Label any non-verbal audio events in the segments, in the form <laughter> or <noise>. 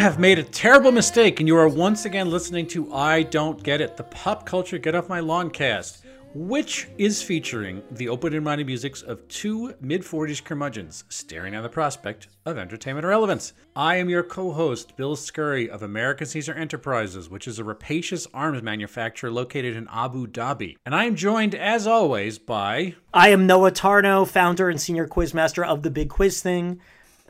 have made a terrible mistake, and you are once again listening to I Don't Get It, the pop culture Get Off My Lawn cast, which is featuring the open minded musics of two mid 40s curmudgeons staring at the prospect of entertainment relevance. I am your co host, Bill Scurry of American Caesar Enterprises, which is a rapacious arms manufacturer located in Abu Dhabi. And I am joined, as always, by. I am Noah Tarnow, founder and senior quizmaster of the Big Quiz Thing.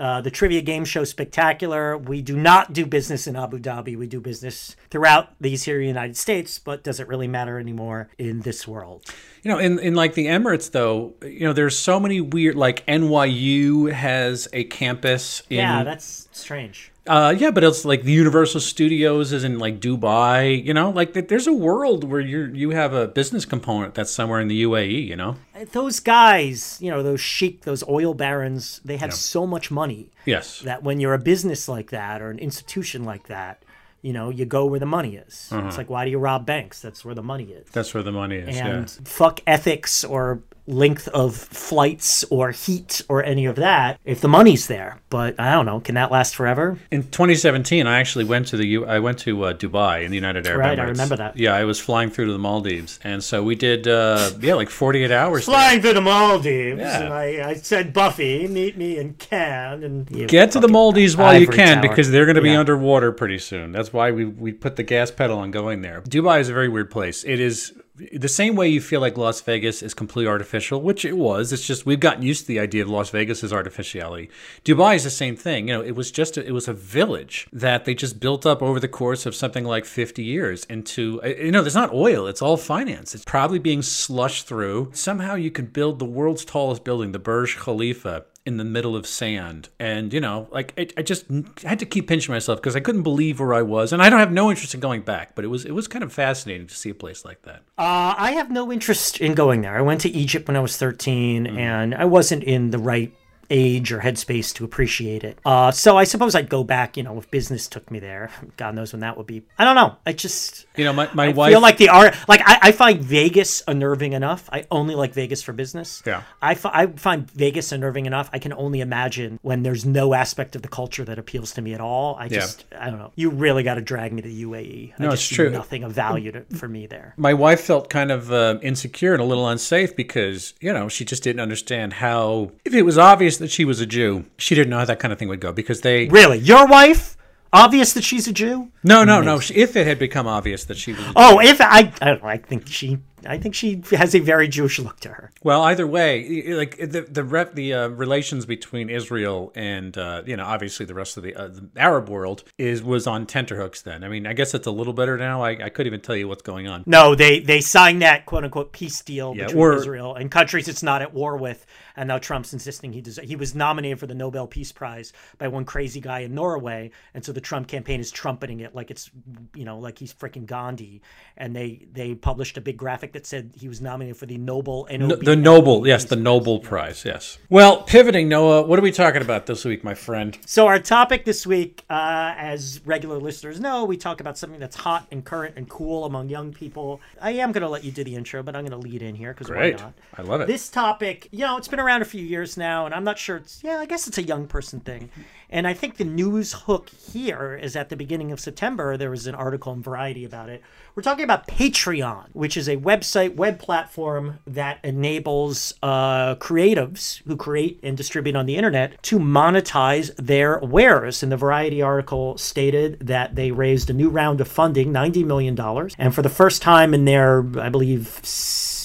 Uh, the trivia game show spectacular. We do not do business in Abu Dhabi. We do business throughout these here United States, but does it really matter anymore in this world? You know, in, in like the Emirates, though, you know, there's so many weird, like NYU has a campus. In, yeah, that's strange. Uh, yeah, but it's like the Universal Studios is in like Dubai. You know, like there's a world where you you have a business component that's somewhere in the UAE. You know, those guys, you know, those sheik, those oil barons, they have yeah. so much money. Yes, that when you're a business like that or an institution like that, you know, you go where the money is. Uh-huh. It's like, why do you rob banks? That's where the money is. That's where the money is. And yeah. fuck ethics or length of flights or heat or any of that if the money's there. But I don't know. Can that last forever? In 2017, I actually went to the U- I went to uh, Dubai in the United Arab right, Emirates. I remember that. Yeah, I was flying through to the Maldives, and so we did uh, yeah like 48 hours. Flying there. to the Maldives, yeah. and I, I, said, Buffy, meet me in Cannes, and get to the Maldives while you can tower. because they're going to be yeah. underwater pretty soon. That's why we we put the gas pedal on going there. Dubai is a very weird place. It is the same way you feel like Las Vegas is completely artificial, which it was. It's just we've gotten used to the idea of Las Vegas as artificiality. Dubai is the same thing. You know, it was just a, it was a village that they just built up over the course of something like 50 years into uh, you know, there's not oil, it's all finance. It's probably being slushed through. Somehow you can build the world's tallest building, the Burj Khalifa, in the middle of sand. And, you know, like I, I just had to keep pinching myself because I couldn't believe where I was. And I don't have no interest in going back, but it was it was kind of fascinating to see a place like that. Uh, I have no interest in going there. I went to Egypt when I was 13 mm. and I wasn't in the right age or headspace to appreciate it. Uh, so I suppose I'd go back, you know, if business took me there. God knows when that would be. I don't know. I just, you know, my, my I wife feel like the art, like I, I find Vegas unnerving enough. I only like Vegas for business. Yeah. I, f- I find Vegas unnerving enough. I can only imagine when there's no aspect of the culture that appeals to me at all. I just, yeah. I don't know. You really got to drag me to the UAE. I no, it's true. Nothing of value to, for me there. My wife felt kind of uh, insecure and a little unsafe because, you know, she just didn't understand how, if it was obvious that she was a Jew, she didn't know how that kind of thing would go because they really your wife obvious that she's a Jew. No, no, no. If it had become obvious that she was, oh, if I, I, I think she I think she has a very Jewish look to her. Well, either way, like the the rep, the uh, relations between Israel and uh, you know obviously the rest of the, uh, the, Arab world is was on tenterhooks. Then I mean, I guess it's a little better now. I, I couldn't even tell you what's going on. No, they they signed that quote unquote peace deal yeah, between or, Israel and countries it's not at war with, and now Trump's insisting he does. He was nominated for the Nobel Peace Prize by one crazy guy in Norway, and so the Trump campaign is trumpeting it like it's you know like he's freaking Gandhi, and they they published a big graphic that said he was nominated for the Nobel no, the Nobel, yes, the Nobel Prize, yes. Well, pivoting, Noah, what are we talking about this week, my friend? So our topic this week, uh, as regular listeners know, we talk about something that's hot and current and cool among young people. I am going to let you do the intro, but I'm going to lead in here because why not? I love it. This topic, you know, it's been around a few years now, and I'm not sure it's yeah, I guess it's a young person thing. And I think the news hook here is at the beginning of September, there was an article in Variety about it. We're talking about Patreon, which is a website, web platform that enables uh, creatives who create and distribute on the internet to monetize their wares. And the Variety article stated that they raised a new round of funding, $90 million. And for the first time in their, I believe,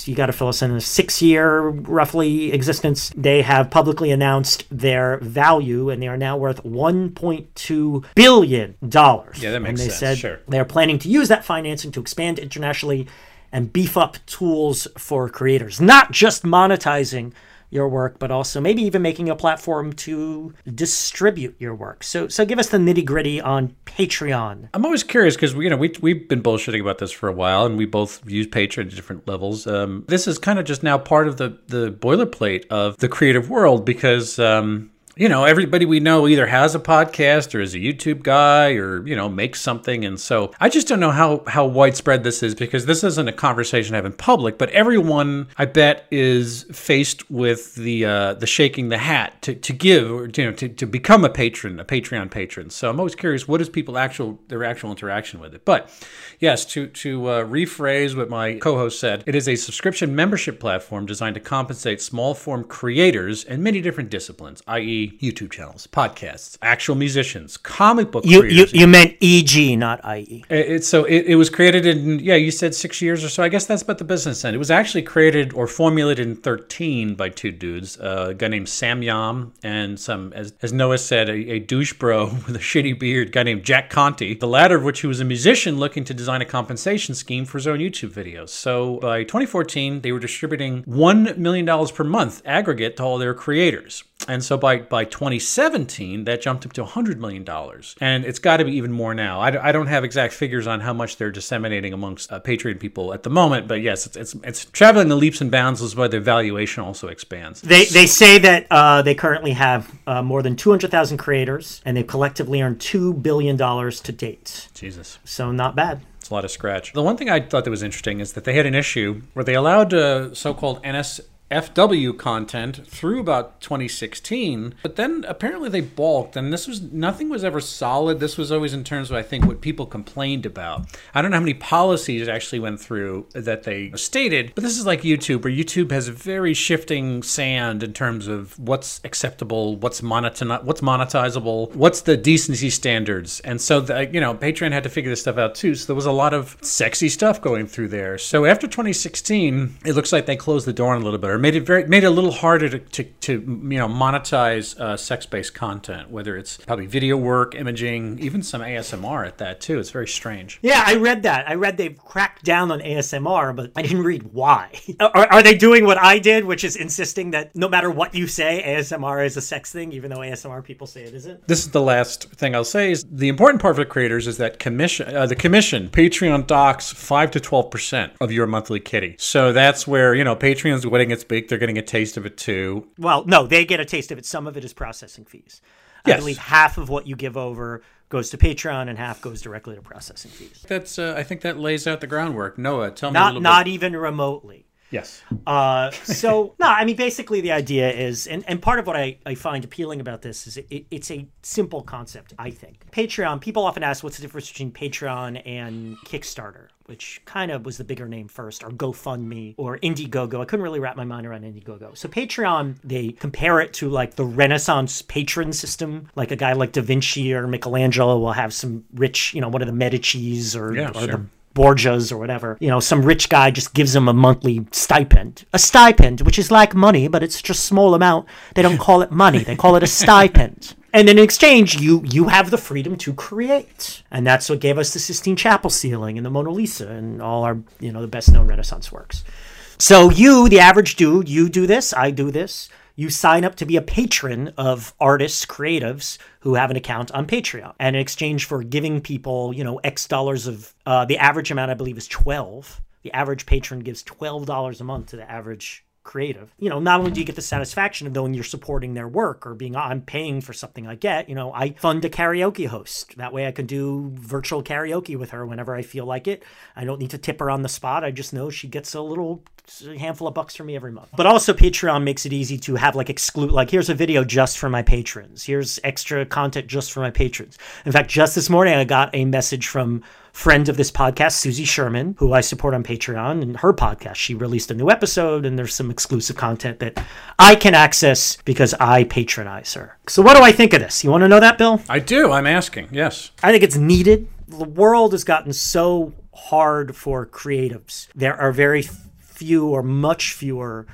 you got to fill us in a six year roughly existence. They have publicly announced their value and they are now worth $1.2 billion. Yeah, that makes and they sense. said sure. they are planning to use that financing to expand internationally and beef up tools for creators, not just monetizing your work, but also maybe even making a platform to distribute your work. So, so give us the nitty gritty on Patreon. I'm always curious because we, you know we we've been bullshitting about this for a while, and we both use Patreon at different levels. Um, this is kind of just now part of the the boilerplate of the creative world because. Um, you know, everybody we know either has a podcast or is a YouTube guy or, you know, makes something. And so I just don't know how, how widespread this is because this isn't a conversation I have in public, but everyone I bet is faced with the, uh, the shaking the hat to, to give or, you know, to, to become a patron, a Patreon patron. So I'm always curious, what is people actual, their actual interaction with it? But yes, to, to uh, rephrase what my co-host said, it is a subscription membership platform designed to compensate small form creators in many different disciplines, i.e., YouTube channels, podcasts, actual musicians, comic book you, creators. You, you meant EG, not IE. It, so it, it was created in, yeah, you said six years or so. I guess that's about the business end. It was actually created or formulated in 13 by two dudes, uh, a guy named Sam Yam and some, as, as Noah said, a, a douche bro <laughs> with a shitty beard, guy named Jack Conte, the latter of which he was a musician looking to design a compensation scheme for his own YouTube videos. So by 2014, they were distributing $1 million per month aggregate to all their creators. And so by, by 2017, that jumped up to $100 million. And it's got to be even more now. I, I don't have exact figures on how much they're disseminating amongst uh, Patreon people at the moment, but yes, it's, it's, it's traveling the leaps and bounds as why the valuation also expands. They, they say that uh, they currently have uh, more than 200,000 creators and they've collectively earned $2 billion to date. Jesus. So not bad. It's a lot of scratch. The one thing I thought that was interesting is that they had an issue where they allowed uh, so-called NS FW content through about 2016, but then apparently they balked, and this was nothing was ever solid. This was always in terms of I think what people complained about. I don't know how many policies actually went through that they stated, but this is like YouTube, where YouTube has very shifting sand in terms of what's acceptable, what's monet- what's monetizable, what's the decency standards, and so the, you know Patreon had to figure this stuff out too. So there was a lot of sexy stuff going through there. So after 2016, it looks like they closed the door on a little bit or made it very made it a little harder to, to, to you know monetize uh, sex-based content whether it's probably video work imaging even some asmr at that too. It's very strange. Yeah i read that. I read they've cracked down on asmr but i didn't read why. <laughs> Are, are they doing what i did which is insisting that no matter what you say asmr is a sex thing even though asmr people say it isn't? This is the last thing i'll say is the important part for the creators is that commission uh, the commission patreon docks 5 to 12 percent of your monthly kitty. So that's where you know patreon's getting its big they're getting a taste of it too. Well, no, they get a taste of it. Some of it is processing fees. Yes. I believe half of what you give over goes to Patreon and half goes directly to processing fees. That's uh, I think that lays out the groundwork. Noah, tell not, me not bit. even remotely. Yes. Uh, so <laughs> no, I mean basically the idea is, and, and part of what I, I find appealing about this is it, it's a simple concept. I think Patreon. People often ask what's the difference between Patreon and Kickstarter which kind of was the bigger name first, or GoFundMe or Indiegogo. I couldn't really wrap my mind around Indiegogo. So Patreon, they compare it to like the Renaissance patron system. Like a guy like Da Vinci or Michelangelo will have some rich, you know, one of the Medici's or, yeah, or sure. the Borgias or whatever. You know, some rich guy just gives him a monthly stipend. A stipend, which is like money, but it's just a small amount. They don't call it money, they call it a stipend. <laughs> And in exchange, you you have the freedom to create, and that's what gave us the Sistine Chapel ceiling and the Mona Lisa and all our you know the best known Renaissance works. So you, the average dude, you do this, I do this. You sign up to be a patron of artists, creatives who have an account on Patreon, and in exchange for giving people you know X dollars of uh, the average amount, I believe, is twelve. The average patron gives twelve dollars a month to the average creative. You know, not only do you get the satisfaction of knowing you're supporting their work or being, I'm paying for something I get, you know, I fund a karaoke host. That way I can do virtual karaoke with her whenever I feel like it. I don't need to tip her on the spot. I just know she gets a little handful of bucks from me every month. But also Patreon makes it easy to have like exclude like here's a video just for my patrons. Here's extra content just for my patrons. In fact, just this morning I got a message from friend of this podcast, Susie Sherman, who I support on Patreon, and her podcast. She released a new episode, and there's some exclusive content that I can access because I patronize her. So, what do I think of this? You want to know that, Bill? I do. I'm asking. Yes. I think it's needed. The world has gotten so hard for creatives. There are very few or much fewer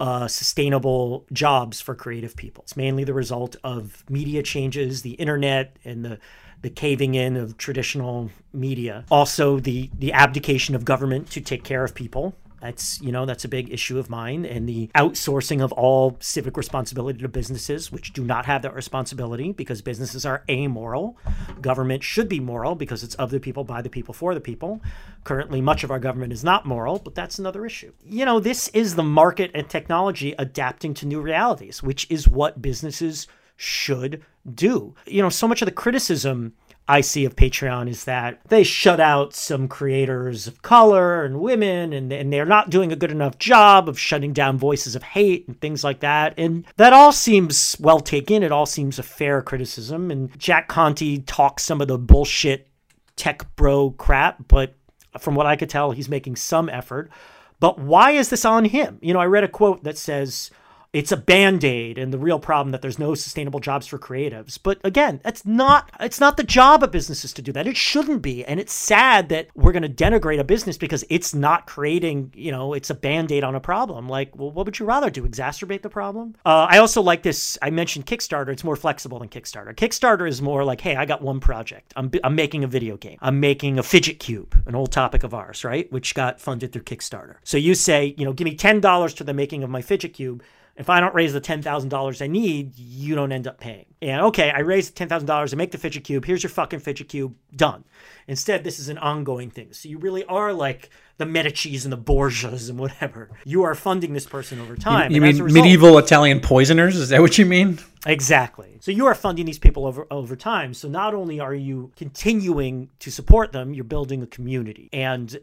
uh, sustainable jobs for creative people. It's mainly the result of media changes, the internet, and the the caving in of traditional media. Also, the the abdication of government to take care of people. That's you know that's a big issue of mine, and the outsourcing of all civic responsibility to businesses, which do not have that responsibility because businesses are amoral. Government should be moral because it's of the people, by the people, for the people. Currently, much of our government is not moral, but that's another issue. You know, this is the market and technology adapting to new realities, which is what businesses should do. You know, so much of the criticism I see of Patreon is that they shut out some creators of color and women, and, and they're not doing a good enough job of shutting down voices of hate and things like that. And that all seems well taken. It all seems a fair criticism. And Jack Conte talks some of the bullshit tech bro crap, but from what I could tell, he's making some effort. But why is this on him? You know, I read a quote that says, it's a band-aid and the real problem that there's no sustainable jobs for creatives. But again that's not it's not the job of businesses to do that. It shouldn't be. And it's sad that we're going to denigrate a business because it's not creating you know it's a band-aid on a problem. Like well what would you rather do exacerbate the problem? Uh, i also like this i mentioned kickstarter. It's more flexible than kickstarter. Kickstarter is more like hey i got one project. I'm, I'm making a video game. I'm making a fidget cube an old topic of ours right? Which got funded through kickstarter. So you say you know give me $10 to the making of my fidget cube if I don't raise the $10,000 I need, you don't end up paying. And okay, I raised $10,000 to make the fidget cube. Here's your fucking fidget cube. Done. Instead, this is an ongoing thing. So you really are like the Medicis and the Borgias and whatever. You are funding this person over time. You, you mean result, medieval Italian poisoners? Is that what you mean? Exactly. So you are funding these people over over time. So not only are you continuing to support them, you're building a community. And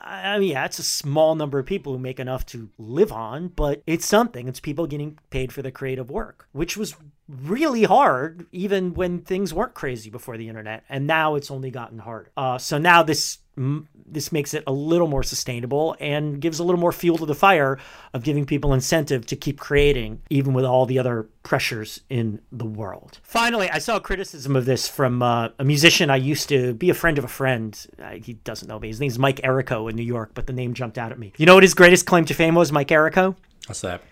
I mean, yeah, it's a small number of people who make enough to live on, but it's something. It's people getting paid for their creative work, which was really hard even when things weren't crazy before the internet and now it's only gotten harder uh, so now this this makes it a little more sustainable and gives a little more fuel to the fire of giving people incentive to keep creating even with all the other pressures in the world. Finally i saw a criticism of this from uh, a musician i used to be a friend of a friend. Uh, he doesn't know me. His name's mike errico in new york but the name jumped out at me. You know what his greatest claim to fame was mike errico? What's that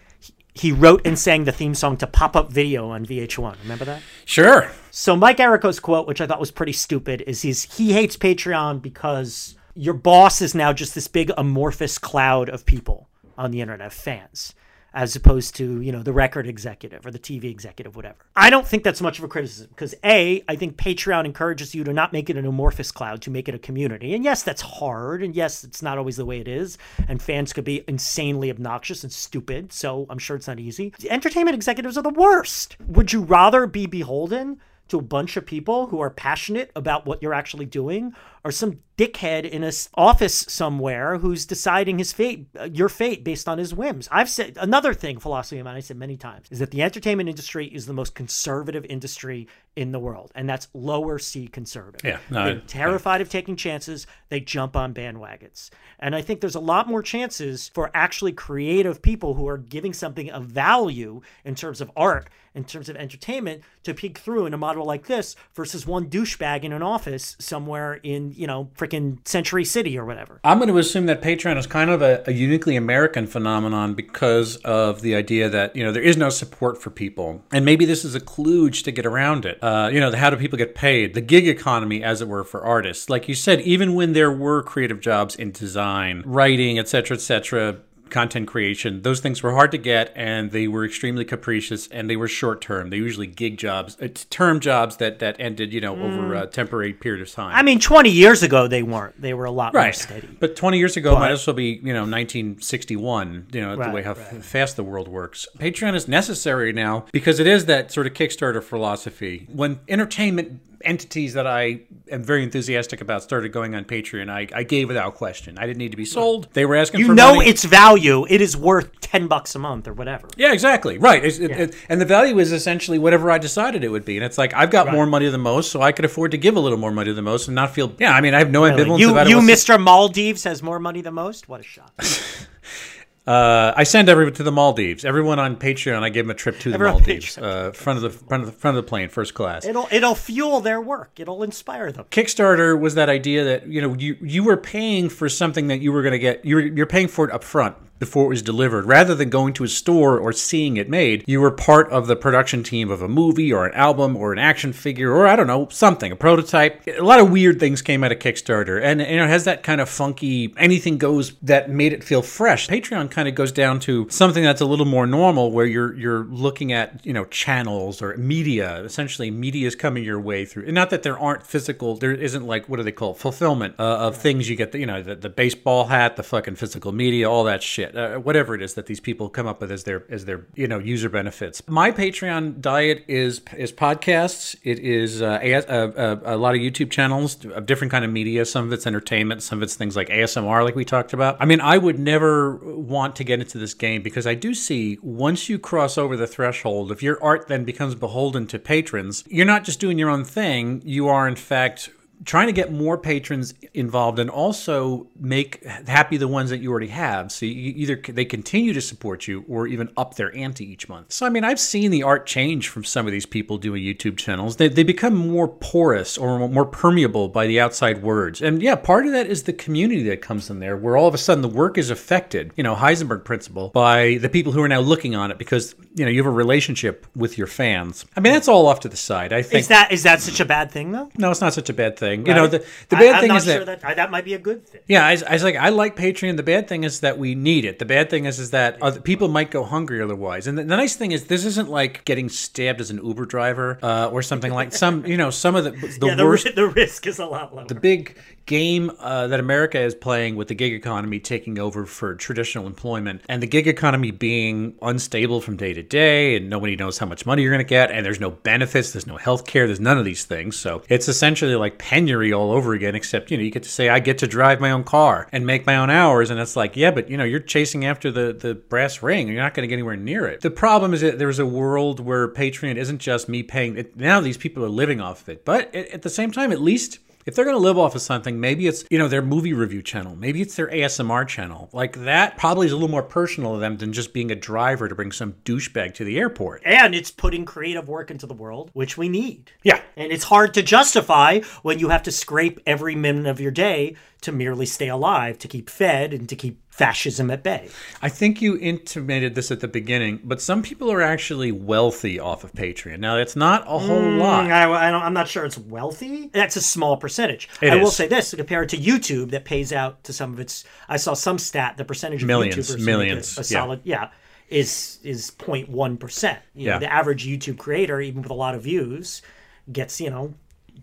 he wrote and sang the theme song to Pop Up Video on VH1. Remember that? Sure. So Mike Errico's quote, which I thought was pretty stupid, is he's he hates Patreon because your boss is now just this big amorphous cloud of people on the internet, fans as opposed to, you know, the record executive or the TV executive, whatever. I don't think that's much of a criticism because A, I think Patreon encourages you to not make it an amorphous cloud, to make it a community. And yes, that's hard. And yes, it's not always the way it is. And fans could be insanely obnoxious and stupid. So I'm sure it's not easy. Entertainment executives are the worst. Would you rather be beholden to a bunch of people who are passionate about what you're actually doing or some dickhead in a office somewhere who's deciding his fate uh, your fate based on his whims. I've said another thing philosophy of mine i said many times is that the entertainment industry is the most conservative industry in the world and that's lower c conservative. Yeah no, they're terrified of taking chances. They jump on bandwagons. And i think there's a lot more chances for actually creative people who are giving something of value in terms of art in terms of entertainment to peek through in a model like this versus one douchebag in an office somewhere in you know freaking Century City or whatever. I'm going to assume that Patreon is kind of a, a, uniquely American phenomenon because of the idea that you know there is no support for people, and maybe this is a kludge to get around it. Uh, you know, how do people get paid? The gig economy, as it were, for artists. Like you said, even when there were creative jobs in design, writing, etc., etc content creation, those things were hard to get and they were extremely capricious and they were short term. They usually gig jobs, uh, term jobs that that ended, you know, mm. over a temporary period of time. I mean, 20 years ago they weren't. They were a lot right. more steady. But 20 years ago but, might as well be, you know, 1961, you know, right, the way how right. fast the world works. Patreon is necessary now because it is that sort of Kickstarter philosophy. When entertainment entities that I am very enthusiastic about started going on Patreon, I, I gave without question. I didn't need to be sold. They were asking. You know money. its value. It is worth ten bucks a month or whatever. Yeah, exactly. Right. Yeah. It, it, and the value is essentially whatever I decided it would be. And it's like I've got right. more money than most, so I could afford to give a little more money than most and not feel. Yeah, I mean, I have no really? ambivalence you, about you, it. You, Mr. Maldives, has more money than most. What a shock. <laughs> Uh, I send everyone to the Maldives. Everyone on Patreon, I give them a trip to the Everyone Maldives, uh, front of the front of the front of the plane, first class. It'll it'll fuel their work. It'll inspire them. Kickstarter was that idea that you know you you were paying for something that you were going to get. You were, you're paying for it up front before it was delivered. Rather than going to a store or seeing it made, you were part of the production team of a movie or an album or an action figure or I don't know, something, a prototype. A lot of weird things came out of Kickstarter and know, it has that kind of funky anything goes that made it feel fresh. Patreon kind of goes down to something that's a little more normal where you're you're looking at, you know, channels or media. Essentially media is coming your way through. And not that there aren't physical there isn't like what do they call it? fulfillment uh, of things you get the, you know, the, the baseball hat, the fucking physical media, all that shit shit, uh, whatever it is that these people come up with as their as their you know user benefits. My Patreon diet is is podcasts. It is uh, a, a, a, lot of YouTube channels of different kind of media. Some of it's entertainment. Some of it's things like ASMR, like we talked about. I mean, I would never want to get into this game because I do see once you cross over the threshold, if your art then becomes beholden to patrons, you're not just doing your own thing. You are in fact trying to get more patrons involved and also make happy the ones that you already have. So you, either they continue to support you or even up their ante each month. So i mean i've seen the art change from some of these people doing youtube channels. They, they become more porous or more permeable by the outside words. And yeah part of that is the community that comes in there where all of a sudden the work is affected you know heisenberg principle by the people who are now looking on it because you know you have a relationship with your fans. I mean that's all off to the side i think. is that is that such a bad thing though? No it's not such a bad thing thing. Right. You know, the, the bad I, thing is sure that, that, that might be a good thing. Yeah, I, I, was like, I like Patreon. The bad thing is that we need it. The bad thing is is that other, people might go hungry otherwise. And the, the, nice thing is this isn't like getting stabbed as an Uber driver uh, or something like some. You know, some of the <laughs> the yeah, worst. The risk is a lot lower. The big game uh, that America is playing with the gig economy taking over for traditional employment and the gig economy being unstable from day to day and nobody knows how much money you're going to get and there's no benefits, there's no health care, there's none of these things. So it's essentially like all over again, except, you know, you get to say, I get to drive my own car and make my own hours. And it's like, yeah, but, you know, you're chasing after the, the brass ring. You're not going to get anywhere near it. The problem is that there's a world where Patreon isn't just me paying it. Now these people are living off of it. But at the same time, at least if they're going to live off of something, maybe it's, you know, their movie review channel. Maybe it's their ASMR channel. Like that probably is a little more personal to them than just being a driver to bring some douchebag to the airport. And it's putting creative work into the world, which we need. Yeah. And it's hard to justify when you have to scrape every minute of your day to merely stay alive, to keep fed, and to keep fascism at bay. I think you intimated this at the beginning, but some people are actually wealthy off of Patreon. Now, it's not a whole mm, lot. I, am not sure it's wealthy. That's a small percentage. It I is. will say this compared to YouTube, that pays out to some of its. I saw some stat, the percentage of millions, YouTubers millions, a, a solid, yeah. yeah is is 0.1 percent. Yeah. Know, the average YouTube creator, even with a lot of views, gets you know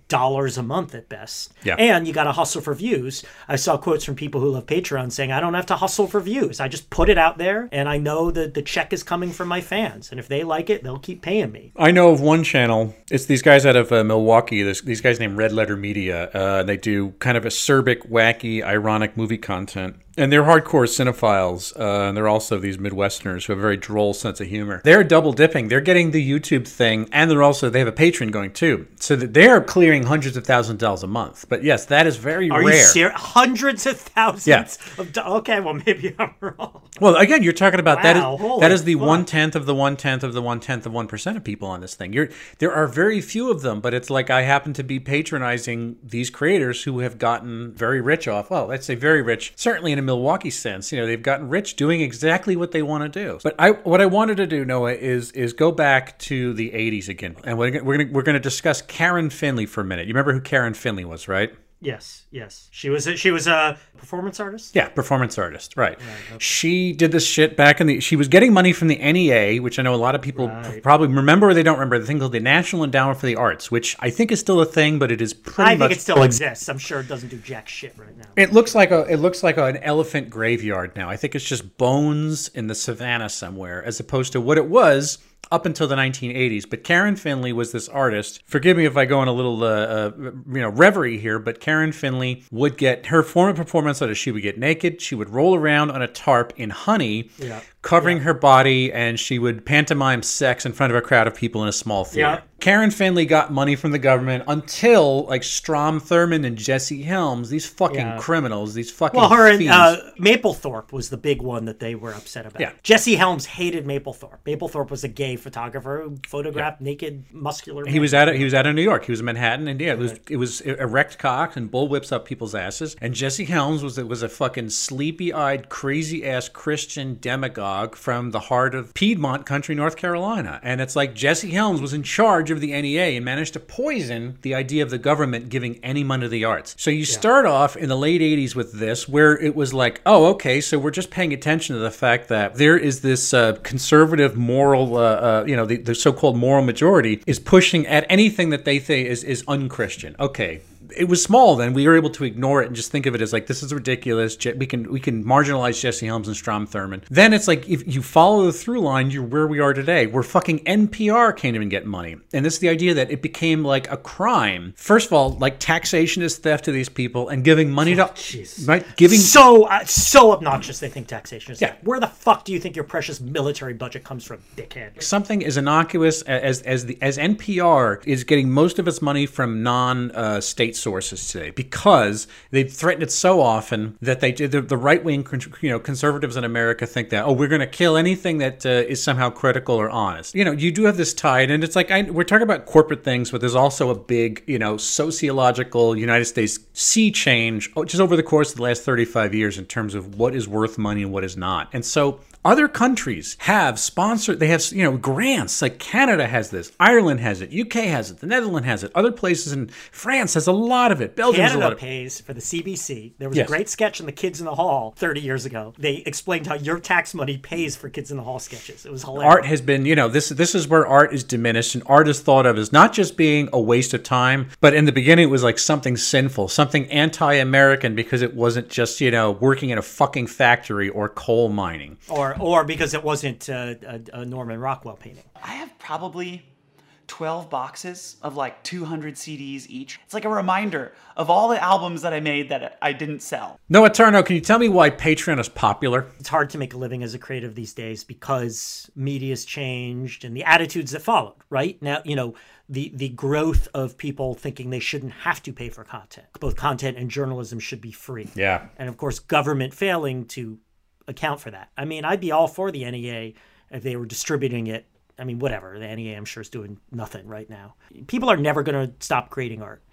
dollars a month at best. Yeah. And you got to hustle for views. I saw quotes from people who love Patreon saying, I don't have to hustle for views. I just put it out there and I know that the check is coming from my fans. And if they like it, they'll keep paying me. I know of one channel. It's these guys out of uh, Milwaukee. This, these guys named Red Letter Media. Uh, they do kind of acerbic, wacky, ironic movie content and they're hardcore cinephiles, uh, and they're also these Midwesterners who have a very droll sense of humor. They're double dipping. They're getting the YouTube thing, and they're also they have a patron going too, so that they're clearing hundreds of thousands of dollars a month. But yes, that is very Are rare. you serious? Hundreds of thousands. Yeah. Of do- okay, well maybe I'm wrong. Well, again, you're talking about wow, that is that is the one tenth of the one tenth of the one tenth of one percent of people on this thing. You're there are very few of them, but it's like I happen to be patronizing these creators who have gotten very rich off. Well, let's say very rich, certainly in a Milwaukee sense. You know, they've gotten rich doing exactly what they want to do. But I, what I wanted to do, Noah, is is go back to the '80s again, and we're we're gonna, we're to discuss Karen Finley for a minute. You remember who Karen Finley was, right? Yes, yes. She was a, she was a performance artist. Yeah, performance artist. Right. right okay. She did this shit back in the. She was getting money from the NEA, which I know a lot of people right. probably remember or they don't remember. The thing called the National Endowment for the Arts, which I think is still a thing, but it is pretty. I think it still exists. I'm sure it doesn't do jack shit right now. It looks like a it looks like an elephant graveyard now. I think it's just bones in the savannah somewhere, as opposed to what it was up until the 1980s. But Karen Finley was this artist. Forgive me if I go on a little, uh, uh, you know, reverie here, but Karen Finley would get her form of performance artist. She would get naked. She would roll around on a tarp in honey, yeah. covering yeah. her body, and she would pantomime sex in front of a crowd of people in a small theater. Yeah. Karen Finley got money from the government until like Strom Thurmond and Jesse Helms, these fucking criminals, these fucking well, her and uh, Mapplethorpe was the big one that they were upset about. Yeah. Jesse Helms hated Mapplethorpe. Mapplethorpe was a gay photographer who photographed yeah. naked, muscular. He was at he was out of New York. He was in Manhattan, and yeah, it was it was erect cock and bull whips up people's asses. And Jesse Helms was was a fucking sleepy eyed, crazy ass Christian demagogue from the heart of Piedmont country, North Carolina. And it's like Jesse Helms was in charge of the NEA and managed to poison the idea of the government giving any money to the arts. So you yeah. start off in the late 80s with this, where it was like, oh, okay, so we're just paying attention to the fact that there is this uh, conservative moral, uh, uh, you know, the, the so called moral majority is pushing at anything that they think is, is unchristian. Okay, it was small then. We were able to ignore it and just think of it as like this is ridiculous. We can we can marginalize Jesse Helms and Strom Thurmond. Then it's like if you follow the through line, you're where we are today. We're fucking NPR can't even get money, and this is the idea that it became like a crime. First of all, like taxation is theft to these people, and giving money to Jeez. right giving so uh, so obnoxious. They think taxation is Yeah. theft. Where the fuck do you think your precious military budget comes from, dickhead? something as innocuous as as the as NPR is getting most of its money from non uh, state sources today because they've threatened it so often that they the, the right wing you know conservatives in America think that oh we're going to kill anything that uh, is somehow critical or honest. You know you do have this tide and it's like I, we're talking about corporate things but there's also a big you know sociological United States sea change oh, just over the course of the last 35 years in terms of what is worth money and what is not. And so other countries have sponsored, they have, you know, grants. Like Canada has this, Ireland has it, UK has it, the Netherlands has it, other places in France has a lot of it, Belgium has a lot Canada of pays for the CBC. There was Yes. a great sketch in the Kids in the Hall 30 years ago. They explained how your tax money pays for Kids in the Hall sketches. It was hilarious. Art has been, you know, this this is where art is diminished, and art is thought of as not just being a waste of time, but in the beginning it was like something sinful, something anti-American because it wasn't just, you know, working in a fucking factory or coal mining. Or or because it wasn't uh, a, a Norman Rockwell painting. I have probably 12 boxes of like 200 CDs each. It's like a reminder of all the albums that I made that I didn't sell. Noah Tarnow, can you tell me why Patreon is popular? It's hard to make a living as a creative these days because media's changed and the attitudes that followed, right? Now, you know, the the growth of people thinking they shouldn't have to pay for content. Both content and journalism should be free. Yeah. And of course, government failing to account for that. I mean, I'd be all for the NEA if they were distributing it. I mean, whatever. The NEA, I'm sure, is doing nothing right now. People are never going to stop creating art,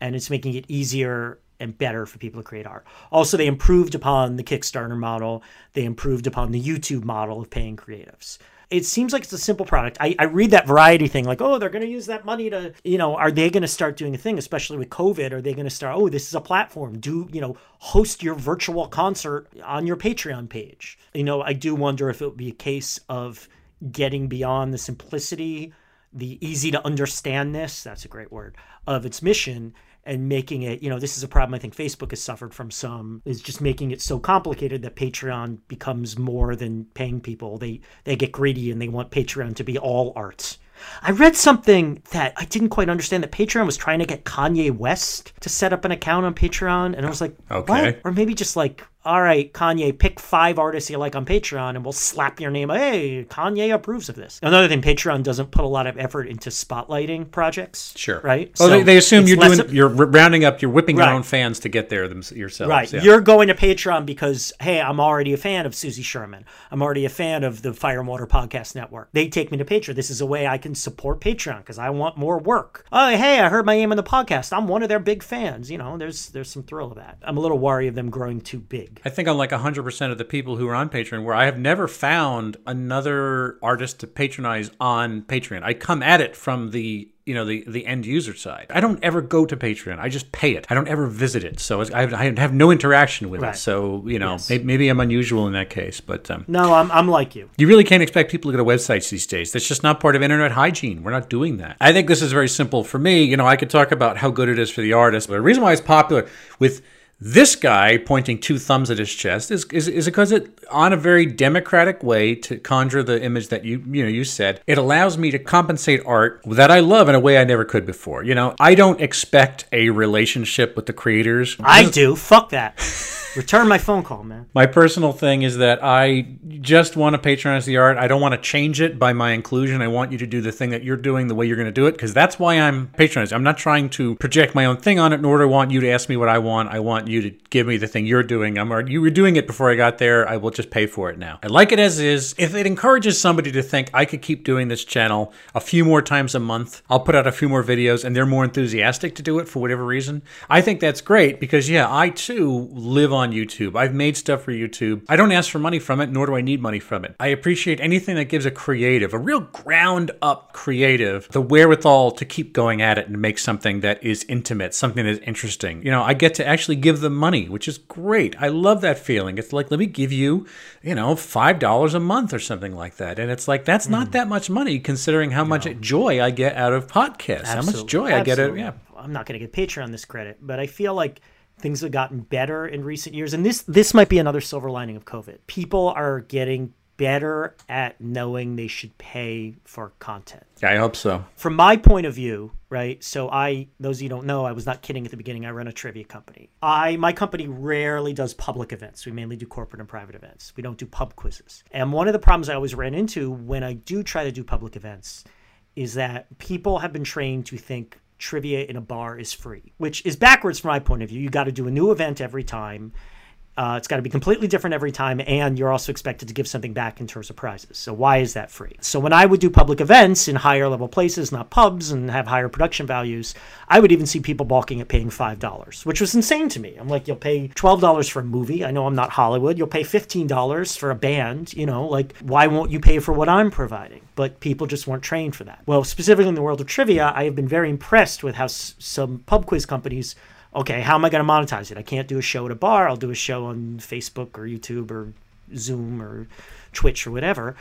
and it's making it easier and better for people to create art. Also, they improved upon the Kickstarter model, they improved upon the YouTube model of paying creatives. It seems like it's a simple product. I, I read that variety thing like, oh, they're going to use that money to, you know, are they going to start doing a thing, especially with COVID? Are they going to start, oh, this is a platform. Do, you know, host your virtual concert on your Patreon page. You know, I do wonder if it would be a case of getting beyond the simplicity, the easy to understandness, that's a great word, of its mission and making it, you know, this is a problem I think Facebook has suffered from some is just making it so complicated that Patreon becomes more than paying people. They they get greedy and they want Patreon to be all arts. I read something that I didn't quite understand that Patreon was trying to get Kanye West to set up an account on Patreon and I was like, Okay. what? Or maybe just like all right, Kanye, pick five artists you like on Patreon and we'll slap your name. Hey, Kanye approves of this. Another thing, Patreon doesn't put a lot of effort into spotlighting projects. Sure. Right? Well, So they assume you're doing, of- you're rounding up, you're whipping your own fans to get there them, yourselves. Right. yeah. You're going to Patreon because, hey, I'm already a fan of Susie Sherman. I'm already a fan of the Fire and Water Podcast Network. They take me to Patreon. This is a way I can support Patreon because I want more work. Oh, hey, I heard my name on the podcast. I'm one of their big fans. You know, there's there's some thrill of that. I'm a little worried of them growing too big. I think I'm like 100% of the people who are on Patreon where I have never found another artist to patronize on Patreon. I come at it from the you know the the end user side. I don't ever go to Patreon. I just pay it. I don't ever visit it. So I have, I have no interaction with Right. it. So you know Yes. maybe, maybe I'm unusual in that case, but um, No, I'm, I'm like you. you really can't expect people to go to websites these days. That's just not part of internet hygiene. We're not doing that. I think this is very simple for me. You know, I could talk about how good it is for the artist, but the reason why it's popular with this guy pointing two thumbs at his chest is is, is because it on a very democratic way to conjure the image that you you know you said it allows me to compensate art that I love in a way I never could before. You know, I don't expect a relationship with the creators. I do. Fuck that. <laughs> Return my phone call, man. My personal thing is that I just want to patronize the art. I don't want to change it by my inclusion. I want you to do the thing that you're doing the way you're going to do it because that's why I'm patronizing. I'm not trying to project my own thing on it, nor do I want you to ask me what I want. I want you to give me the thing you're doing. I'm already, you were doing it before I got there. I will just pay for it now. I like it as is. If it encourages somebody to think I could keep doing this channel a few more times a month, I'll put out a few more videos and they're more enthusiastic to do it for whatever reason. I think that's great because yeah, I too live on YouTube. I've made stuff for YouTube. I don't ask for money from it, nor do I need money from it. I appreciate anything that gives a creative, a real ground up creative, the wherewithal to keep going at it and make something that is intimate, something that is interesting. You know, I get to actually give them money, which is great. I love that feeling. It's like, let me give you, you know, $5 a month or something like that. And it's like, that's not hmm. that much money considering how much joy I get out of podcasts, how much Absolutely. joy I get out Absolutely. yeah. I'm not going to give Patreon this credit, but I feel like things have gotten better in recent years. And this this might be another silver lining of COVID. People are getting better at knowing they should pay for content. Yeah, I hope so. From my point of view, right? So I those you don't know, I was not kidding at the beginning. I run a trivia company. I my company rarely does public events. We mainly do corporate and private events. We don't do pub quizzes. And one of the problems I always ran into when I do try to do public events is that people have been trained to think trivia in a bar is free, which is backwards from my point of view. You got to do a new event every time. Uh, it's got to be completely different every time, and you're also expected to give something back in terms of prizes. So why is that free? So when I would do public events in higher level places, not pubs, and have higher production values, I would even see people balking at paying five dollars, which was insane to me. I'm like, you'll pay twelve dollars for a movie. I know I'm not Hollywood. You'll pay fifteen dollars for a band. You know, like why won't you pay for what I'm providing? But people just weren't trained for that. Well, specifically in the world of trivia, I have been very impressed with how s- some pub quiz companies okay, how am I going to monetize it? I can't do a show at a bar. I'll do a show on Facebook or YouTube or Zoom or Twitch or whatever.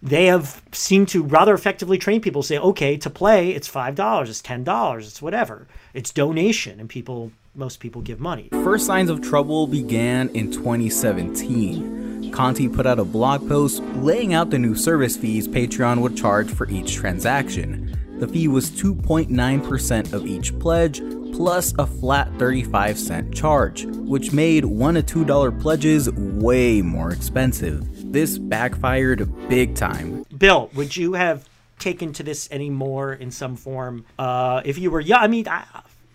They have seemed to rather effectively train people say, okay, to play, it's $5, it's $10, it's whatever. It's donation. And people, most people give money. First signs of trouble began in 2017. Conte put out a blog post laying out the new service fees Patreon would charge for each transaction. The fee was 2.9% of each pledge, plus a flat 35 cent charge, which made $1 to $2 pledges way more expensive. This backfired big time. Bill, would you have taken to this anymore in some form uh, if you were young? I mean, I,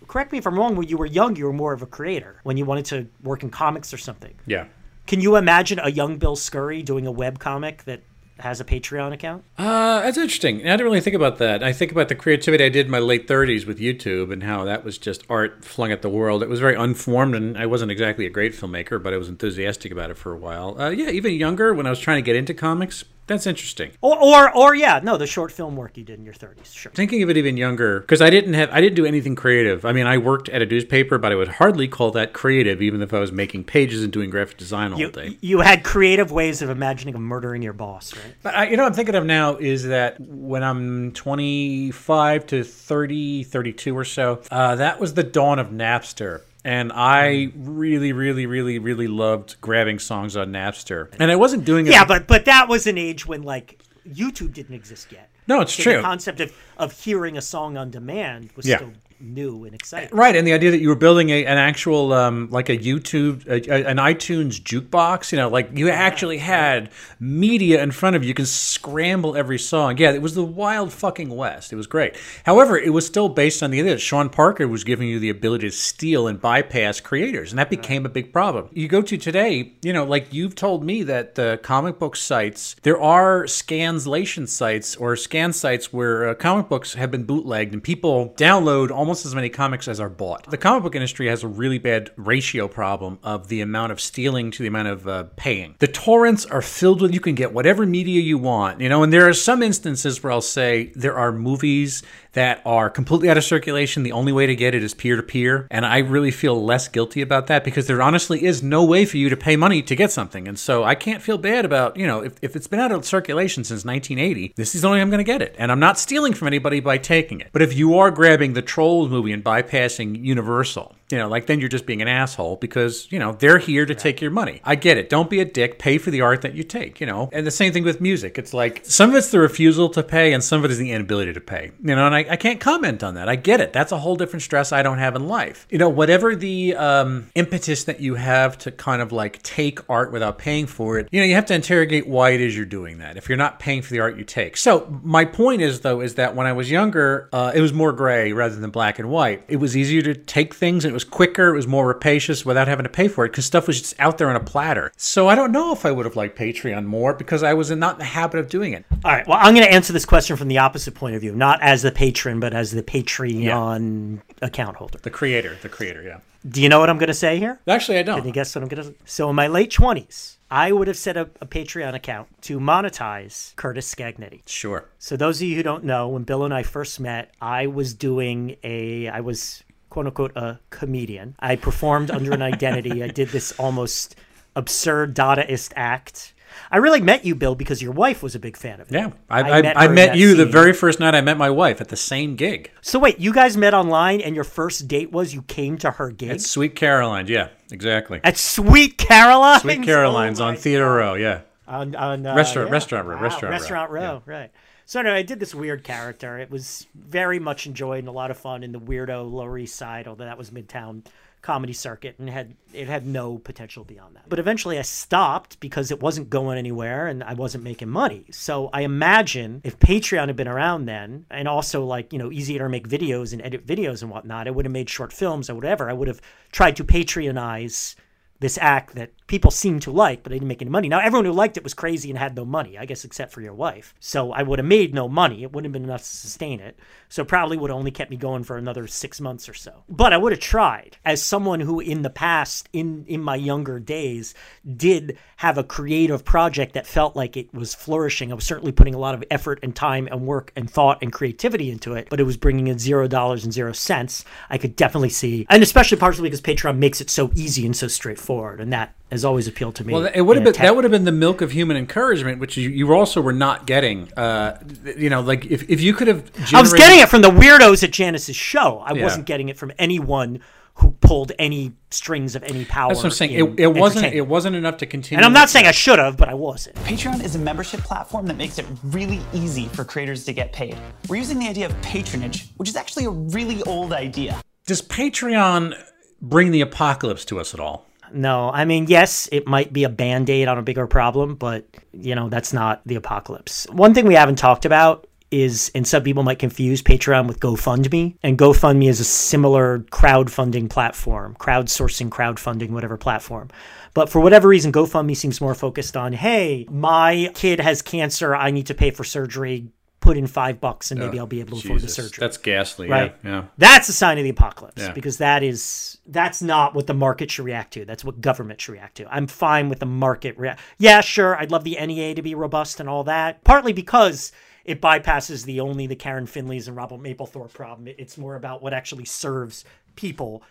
correct me if I'm wrong. When you were young, you were more of a creator. When you wanted to work in comics or something. Yeah. Can you imagine a young Bill Scurry doing a web comic that has a Patreon account? Uh, that's interesting. I didn't really think about that. I think about the creativity I did in my late 30s with YouTube and how that was just art flung at the world. It was very unformed, and I wasn't exactly a great filmmaker, but I was enthusiastic about it for a while. Uh, yeah, even younger, when I was trying to get into comics, that's interesting. Or, or, or, yeah, no, the short film work you did in your 30s, sure. Thinking of it even younger, because I didn't have, I didn't do anything creative. I mean, I worked at a newspaper, but I would hardly call that creative, even if I was making pages and doing graphic design all you, day. You had creative ways of imagining of murdering your boss, right? But I, you know, what I'm thinking of now is that when I'm 25 to 30, 32 or so, uh, that was the dawn of Napster and I hmm. really, really, really, really loved grabbing songs on Napster. And I wasn't doing it. Yeah, but but that was an age when like YouTube didn't exist yet. No, it's so true. The concept of, of hearing a song on demand was Yeah. still new and exciting. Right, and the idea that you were building a, an actual, um, like a YouTube, a, a- an iTunes jukebox, you know, like you actually had media in front of you. You can scramble every song. Yeah, it was the wild fucking west. It was great. However, it was still based on the idea that Sean Parker was giving you the ability to steal and bypass creators, and that became a big problem. You go to today, you know, like you've told me that the comic book sites, there are scanlation sites or scan sites where uh, comic books have been bootlegged and people download almost as many comics as are bought. The comic book industry has a really bad ratio problem of the amount of stealing to the amount of uh, paying. The torrents are filled with, you can get whatever media you want, you know, and there are some instances where I'll say there are movies that are completely out of circulation. The only way to get it is peer to peer. And I really feel less guilty about that because there honestly is no way for you to pay money to get something. And so I can't feel bad about, you know, if, if it's been out of circulation since 1980, this is the only way I'm going to get it. And I'm not stealing from anybody by taking it. But if you are grabbing the Trolls movie and bypassing Universal, you know, like then you're just being an asshole because, you know, they're here to take your money. I get it. Don't be a dick. Pay for the art that you take, you know. And the same thing with music. It's like some of it's the refusal to pay and some of it is the inability to pay. You know, and I, I can't comment on that. I get it. That's a whole different stress I don't have in life. You know, whatever the um, impetus that you have to kind of like take art without paying for it, you know, you have to interrogate why it is you're doing that if you're not paying for the art you take. So my point is, though, is that when I was younger, uh, it was more gray rather than black and white. It was easier to take things and it was quicker, it was more rapacious without having to pay for it because stuff was just out there on a platter. So I don't know if I would have liked Patreon more because I was not in the habit of doing it. All right. Well, I'm going to answer this question from the opposite point of view, not as the patron, but as the Patreon account holder. The creator, the creator, yeah. Do you know what I'm going to say here? Actually, I don't. Can you guess what I'm going to? So in my late 20s, I would have set up a Patreon account to monetize Curtis Scagnetti. Sure. So those of you who don't know, when Bill and I first met, I was doing a I was quote unquote a comedian. I performed under an identity. I did this almost absurd Dadaist act. I really met you, Bill, because your wife was a big fan of it. Yeah, I, I, I met, I met you the very first night I met my wife at the same gig. So wait, you guys met online, and your first date was you came to her gig at Sweet Caroline. Yeah, exactly. At Sweet Caroline. Sweet Caroline's oh on Theater. Row. Yeah. On, on uh, restaurant yeah. restaurant row wow. restaurant restaurant row, row yeah. right. So anyway, I did this weird character. It was very much enjoyed and a lot of fun in the weirdo Lower East Side, although that was Midtown comedy circuit and had it had no potential beyond that. But eventually I stopped because it wasn't going anywhere and I wasn't making money. So I imagine if Patreon had been around then and also like, you know, easier to make videos and edit videos and whatnot, I would have made short films or whatever. I would have tried to patronize this act that people seemed to like, but they didn't make any money. Now, everyone who liked it was crazy and had no money, I guess, except for your wife. So I would have made no money. It wouldn't have been enough to sustain it. So probably would have only kept me going for another six months or so. But I would have tried. As someone who, in the past, in in my younger days, did have a creative project that felt like it was flourishing. I was certainly putting a lot of effort and time and work and thought and creativity into it, but it was bringing in zero dollars and zero cents. I could definitely see, and especially partially because Patreon makes it so easy and so straightforward, and that has always appealed to me. Well, it would have been that would have been the milk of human encouragement, which you, you also were not getting. Uh, you know, like if, if you could have, generated... I was getting it from the weirdos at Janice's show. I yeah. wasn't getting it from anyone who pulled any strings of any power. That's what I'm saying. It, it wasn't. It wasn't enough to continue. And I'm not saying I should have, but I wasn't. Patreon is a membership platform that makes it really easy for creators to get paid. We're using the idea of patronage, which is actually a really old idea. Does Patreon bring the apocalypse to us at all? No, I mean, yes, it might be a band aid on a bigger problem, but, you know, that's not the apocalypse. One thing we haven't talked about is, and some people might confuse Patreon with GoFundMe. And GoFundMe is a similar crowdfunding platform, crowdsourcing, crowdfunding, whatever platform. But for whatever reason, GoFundMe seems more focused on, hey, my kid has cancer. I need to pay for surgery put in five bucks and maybe oh, I'll be able to Jesus. afford the surgery. That's ghastly, right? Yeah, yeah. That's a sign of the apocalypse yeah. because that is that's not what the market should react to. That's what government should react to. I'm fine with the market react. Yeah, sure. I'd love the NEA to be robust and all that. Partly because it bypasses the only the Karen Finleys and Robert Mapplethorpe problem. It's more about what actually serves people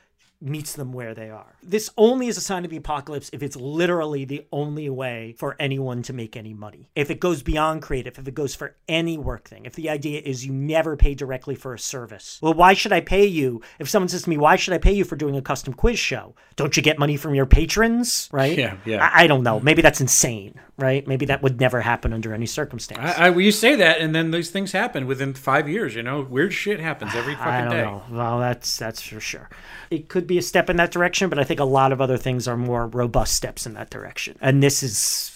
meets them where they are. This only is a sign of the apocalypse if it's literally the only way for anyone to make any money. If it goes beyond creative, if it goes for any work thing, if the idea is you never pay directly for a service. Well, why should I pay you? If someone says to me, why should I pay you for doing a custom quiz show? Don't you get money from your patrons? Right? Yeah, yeah. I, I don't know. Maybe that's insane, right? Maybe that would never happen under any circumstance. I, I, well, you say that, and then these things happen within five years. You know, weird shit happens every fucking I don't day. Know. Well, that's that's for sure. It could be a step in that direction, but I think a lot of other things are more robust steps in that direction. And this is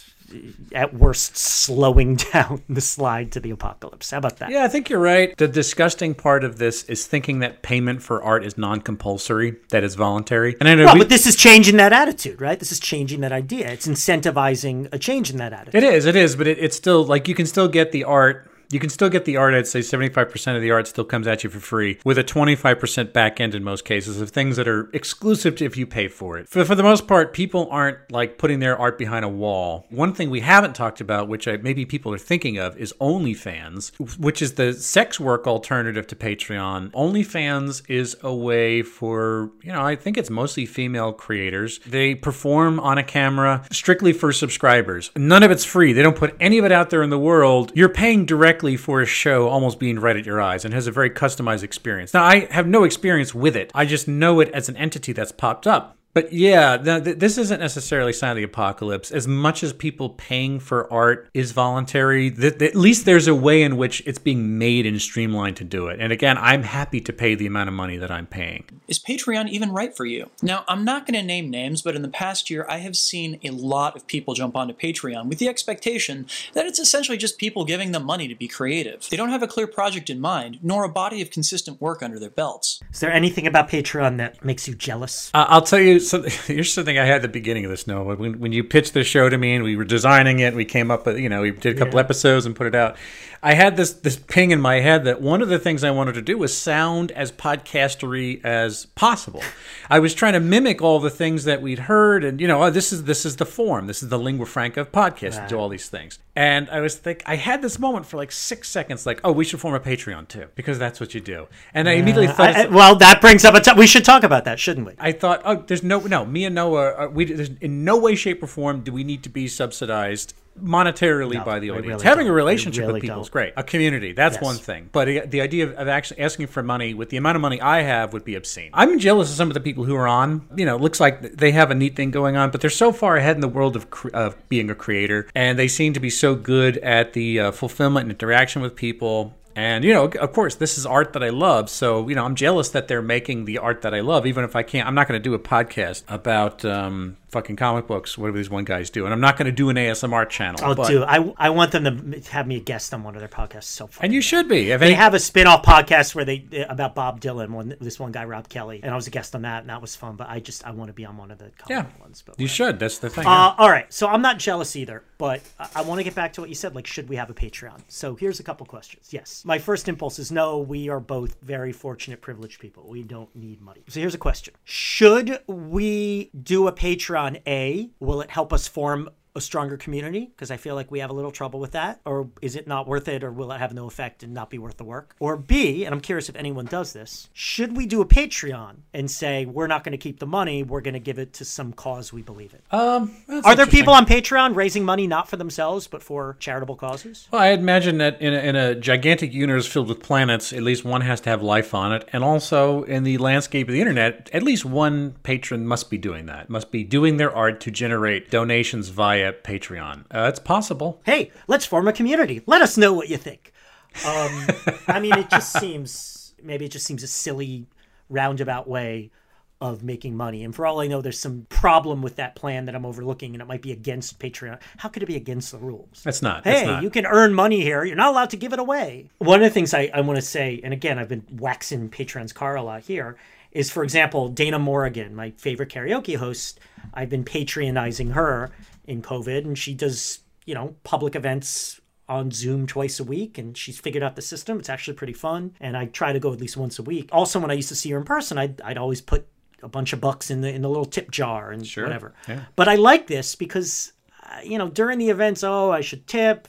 at worst slowing <laughs> down the slide to the apocalypse. How about that? Yeah, I think you're right. The disgusting part of this is thinking that payment for art is non-compulsory, that is voluntary. And I know, well, we, but this is changing that attitude, right? This is changing that idea. It's incentivizing a change in that attitude. It is, it is, but it, it's still like you can still get the art you can still get the art. I'd say 75% of the art still comes at you for free, with a 25% back end in most cases of things that are exclusive to if you pay for it. For, for the most part, people aren't like putting their art behind a wall. One thing we haven't talked about, which I, maybe people are thinking of, is OnlyFans, which is the sex work alternative to Patreon. OnlyFans is a way for, you know, I think it's mostly female creators. They perform on a camera strictly for subscribers. None of it's free. They don't put any of it out there in the world. You're paying direct directly for a show almost being right at your eyes and has a very customized experience. Now, I have no experience with it. I just know it as an entity that's popped up. But yeah, this isn't necessarily sign of the apocalypse. As much as people paying for art is voluntary, th- th- at least there's a way in which it's being made and streamlined to do it. And again, I'm happy to pay the amount of money that I'm paying. Is Patreon even right for you? Now, I'm not going to name names, but in the past year, I have seen a lot of people jump onto Patreon with the expectation that it's essentially just people giving them money to be creative. They don't have a clear project in mind, nor a body of consistent work under their belts. Is there anything about Patreon that makes you jealous? Uh, I'll tell you so <laughs> here's something I had at the beginning of this. Noah, when when you pitched the show to me and we were designing it, we came up with you know we did a couple yeah. episodes and put it out. I had this this ping in my head that one of the things I wanted to do was sound as podcastery as possible. I was trying to mimic all the things that we'd heard, and you know, oh, this is this is the form, this is the lingua franca of podcast, right. do all these things. And I was think I had this moment for like six seconds, like, oh, we should form a Patreon too, because that's what you do. And I immediately thought, I, well, that brings up a. T- we should talk about that, shouldn't we? I thought, oh, there's no, no, me and Noah, are, we, there's in no way, shape, or form do we need to be subsidized monetarily No, by the audience. really Having a don't. We relationship really with people is don't. great. A community, that's Yes. one thing. But the idea of, of actually asking for money with the amount of money I have would be obscene. I'm jealous of some of the people who are on. You know, it looks like they have a neat thing going on, but they're so far ahead in the world of, cre- of being a creator, and they seem to be so good at the uh, fulfillment and interaction with people. And you know, of course, this is art that I love. So you know, I'm jealous that they're making the art that I love. Even if I can't, I'm not going to do a podcast about um, fucking comic books. Whatever these one guys do, and I'm not going to do an ASMR channel. I'll but- do. I I want them to have me a guest on one of their podcasts. So. And you should be. If They any, have a spin-off podcast where they about Bob Dylan. One this one guy Rob Kelly, and I was a guest on that, and that was fun. But I just I want to be on one of the comic yeah, ones. But you should. That's the thing. Uh, all right, so I'm not jealous either, but I, I want to get back to what you said. Like, should we have a Patreon? So here's a couple questions. Yes, my first impulse is no. We are both very fortunate, privileged people. We don't need money. So here's a question: Should we do a Patreon? A, will it help us form? A stronger community because I feel like we have a little trouble with that, or is it not worth it, or will it have no effect and not be worth the work? Or B, and I'm curious if anyone does this, should we do a Patreon and say we're not going to keep the money, we're going to give it to some cause we believe in? um, Are there people on Patreon raising money not for themselves but for charitable causes? Well, I imagine that in a, in a gigantic universe filled with planets, at least one has to have life on it, and also in the landscape of the internet, at least one patron must be doing that. Must be doing their art to generate donations via Patreon. Uh, it's possible. Hey, let's form a community. Let us know what you think. Um, <laughs> I mean, it just seems maybe it just seems a silly roundabout way of making money. And for all I know, there's some problem with that plan that I'm overlooking, and it might be against Patreon. How could it be against the rules? That's not. Hey, not. you can earn money here. You're not allowed to give it away. One of the things I, I want to say, and again, I've been waxing Patreon's car a lot here, is for example, Dana Morrigan, my favorite karaoke host. I've been patronizing her in COVID, and she does, you know, public events on Zoom twice a week, and she's figured out the system. It's actually pretty fun, and I try to go at least once a week. Also, when I used to see her in person, I'd, I'd always put a bunch of bucks in the in the little tip jar and whatever. yeah. But I like this because you know during the events, oh, I should tip,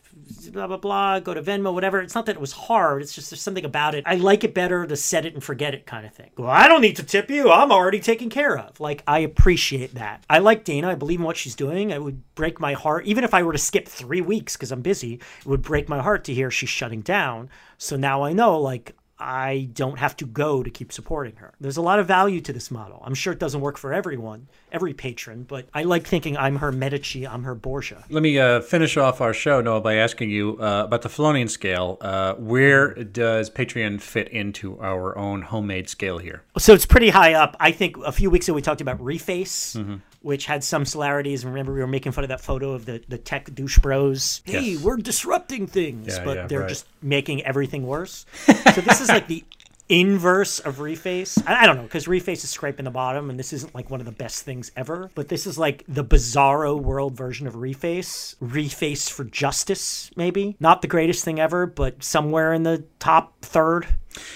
blah blah blah, go to Venmo, whatever. It's not that it was hard. It's just there's something about it. I like it better to set it and forget it kind of thing. Well, I don't need to tip you. I'm already taken care of. Like I appreciate that. I like Dana. I believe in what she's doing. It would break my heart, even if I were to skip three weeks because I'm busy. It would break my heart to hear she's shutting down. So now I know, like. I don't have to go to keep supporting her. There's a lot of value to this model. I'm sure it doesn't work for everyone, every patron, but I like thinking I'm her Medici, I'm her Borgia. Let me uh, finish off our show, Noah, by asking you uh, about the Felonian scale. Uh, where does Patreon fit into our own homemade scale here? So it's pretty high up. I think a few weeks ago we talked about Reface, Mm-hmm. Which had some similarities. Remember, we were making fun of that photo of the, the tech douche bros. Hey, Yes. we're disrupting things, Yeah, but yeah, they're right. just making everything worse. so this is like the inverse of Reface. I, I don't know, because Reface is scraping the bottom, and this isn't like one of the best things ever. But this is like the bizarro world version of Reface. Reface for justice, maybe. Not the greatest thing ever, but somewhere in the top third.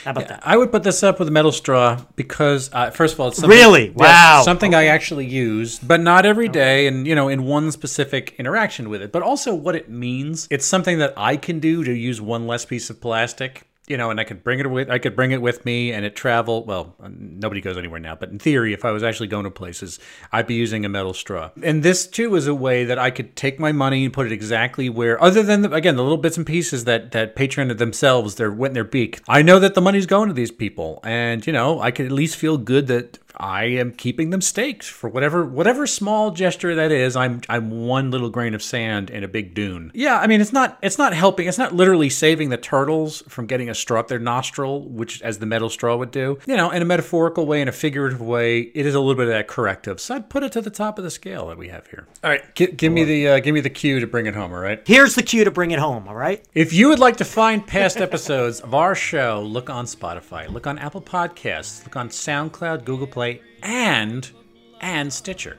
How about that? I would put this up with a metal straw because, uh, first of all, it's something, Really? Wow. something I actually use, but not every day, and you know, in one specific interaction with it. But also, what it means. It's something that I can do to use one less piece of plastic. You know, and I could bring it with. I could bring it with me, and it travel. Well, nobody goes anywhere now, but in theory, if I was actually going to places, I'd be using a metal straw. And this too is a way that I could take my money and put it exactly where, other than the, again the little bits and pieces that that Patreon themselves they're wet in their beak. I know that the money's going to these people, and you know I could at least feel good that I am keeping them staked for whatever whatever small gesture that is. I'm I'm one little grain of sand in a big dune. Yeah, I mean it's not it's not helping. It's not literally saving the turtles from getting a straw up their nostril, which as the metal straw would do. You know, in a metaphorical way, in a figurative way, it is a little bit of that corrective. So I'd put it to the top of the scale that we have here. All right, gi- give me the uh, give me the cue to bring it home. All right. Here's the cue to bring it home, all right? If you would like to find past episodes of our show, look on Spotify, look on Apple Podcasts, look on SoundCloud, Google Play, and and Stitcher.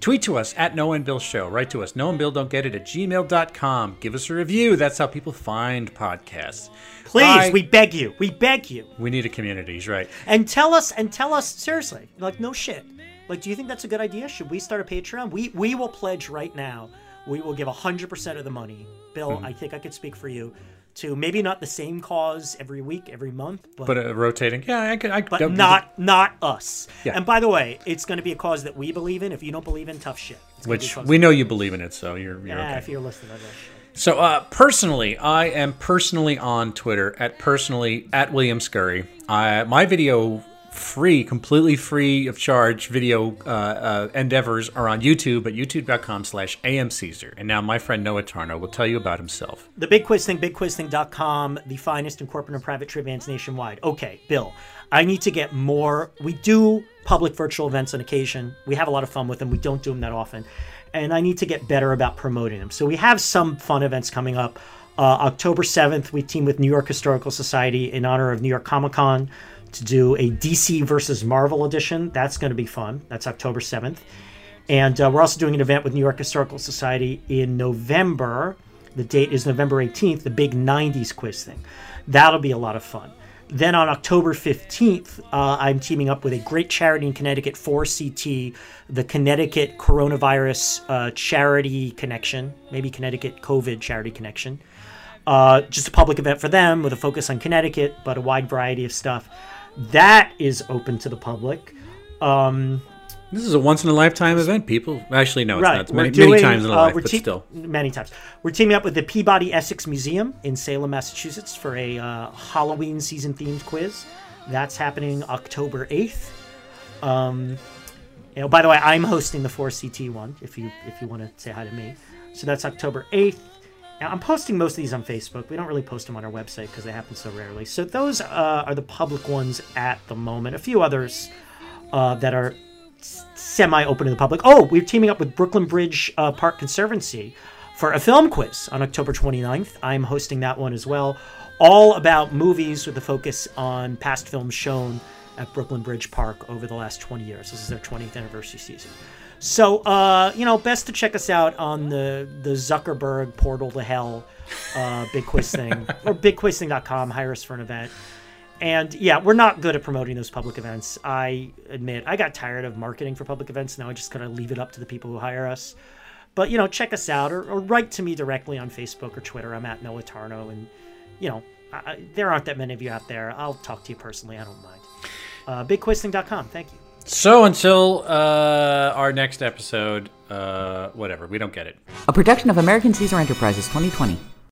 Tweet to us at Noah and Bill Show. Write to us, no and Bill Don't Get It at gmail.com. Give us a review. That's how people find podcasts. Please, we beg you. We beg you. we need a community, he's right. And tell us and tell us seriously. Like no shit. Like do you think that's a good idea? Should we start a Patreon? We we will pledge right now. We will give 100% of the money. Bill, mm-hmm. I think I could speak for you to maybe not the same cause every week, every month, but, but uh, rotating. Yeah, I could. I, but not not us. Yeah. And by the way, it's going to be a cause that we believe in. If you don't believe in, tough shit. Which we know you believe in it, so you're, you're yeah, okay. if you're listening to this. So uh, personally, I am personally on Twitter at personally at William Scurry. I, my video free, completely free of charge video uh, uh, endeavors are on YouTube at youtube.com slash amcaesar. And now my friend Noah Tarnow will tell you about himself. The Big Quiz Thing, bigquizthing.com, the finest in corporate and private trivians nationwide. Okay, Bill, I need to get more. We do public virtual events on occasion. We have a lot of fun with them. We don't do them that often. And I need to get better about promoting them. So we have some fun events coming up. Uh, October 7th, we team with New York Historical Society in honor of New York Comic Con to do a DC versus Marvel edition. That's going to be fun. That's October 7th. And uh, we're also doing an event with New York Historical Society in November. The date is November 18th, the big 90s quiz thing. That'll be a lot of fun. Then on October 15th, uh, I'm teaming up with a great charity in Connecticut, 4CT, the Connecticut Coronavirus uh, Charity Connection, maybe Connecticut COVID Charity Connection. Uh, just a public event for them with a focus on Connecticut, but a wide variety of stuff. That is open to the public. Um, this is a once in a lifetime event, people. Actually, no, it's right. not. It's many, doing, many times in a uh, life, but te- still. Many times. We're teaming up with the Peabody Essex Museum in Salem, Massachusetts for a uh, Halloween season themed quiz. That's happening October 8th. Um, you know, by the way, I'm hosting the 4CT one if you if you want to say hi to me. So that's October 8th. Now, I'm posting most of these on Facebook. We don't really post them on our website because they happen so rarely. So those uh, are the public ones at the moment. A few others uh, that are semi open to the public. Oh, we're teaming up with Brooklyn Bridge uh, Park Conservancy for a film quiz on October 29th. I'm hosting that one as well. All about movies with a focus on past films shown at Brooklyn Bridge Park over the last 20 years. This is their 20th anniversary season. So, uh, you know, best to check us out on the the Zuckerberg portal to hell, uh, Big Quiz Thing, <laughs> or BigQuizThing.com. Hire us for an event. And yeah, we're not good at promoting those public events. I admit, I got tired of marketing for public events. Now I just kind of leave it up to the people who hire us. But you know, check us out or, or write to me directly on Facebook or Twitter. I'm at Noah Tarnow, and you know, I, there aren't that many of you out there. I'll talk to you personally. I don't mind. Uh, BigQuizThing.com. Thank you. So until uh, our next episode, uh, whatever, we don't get it. A production of American Caesar Enterprises 2020.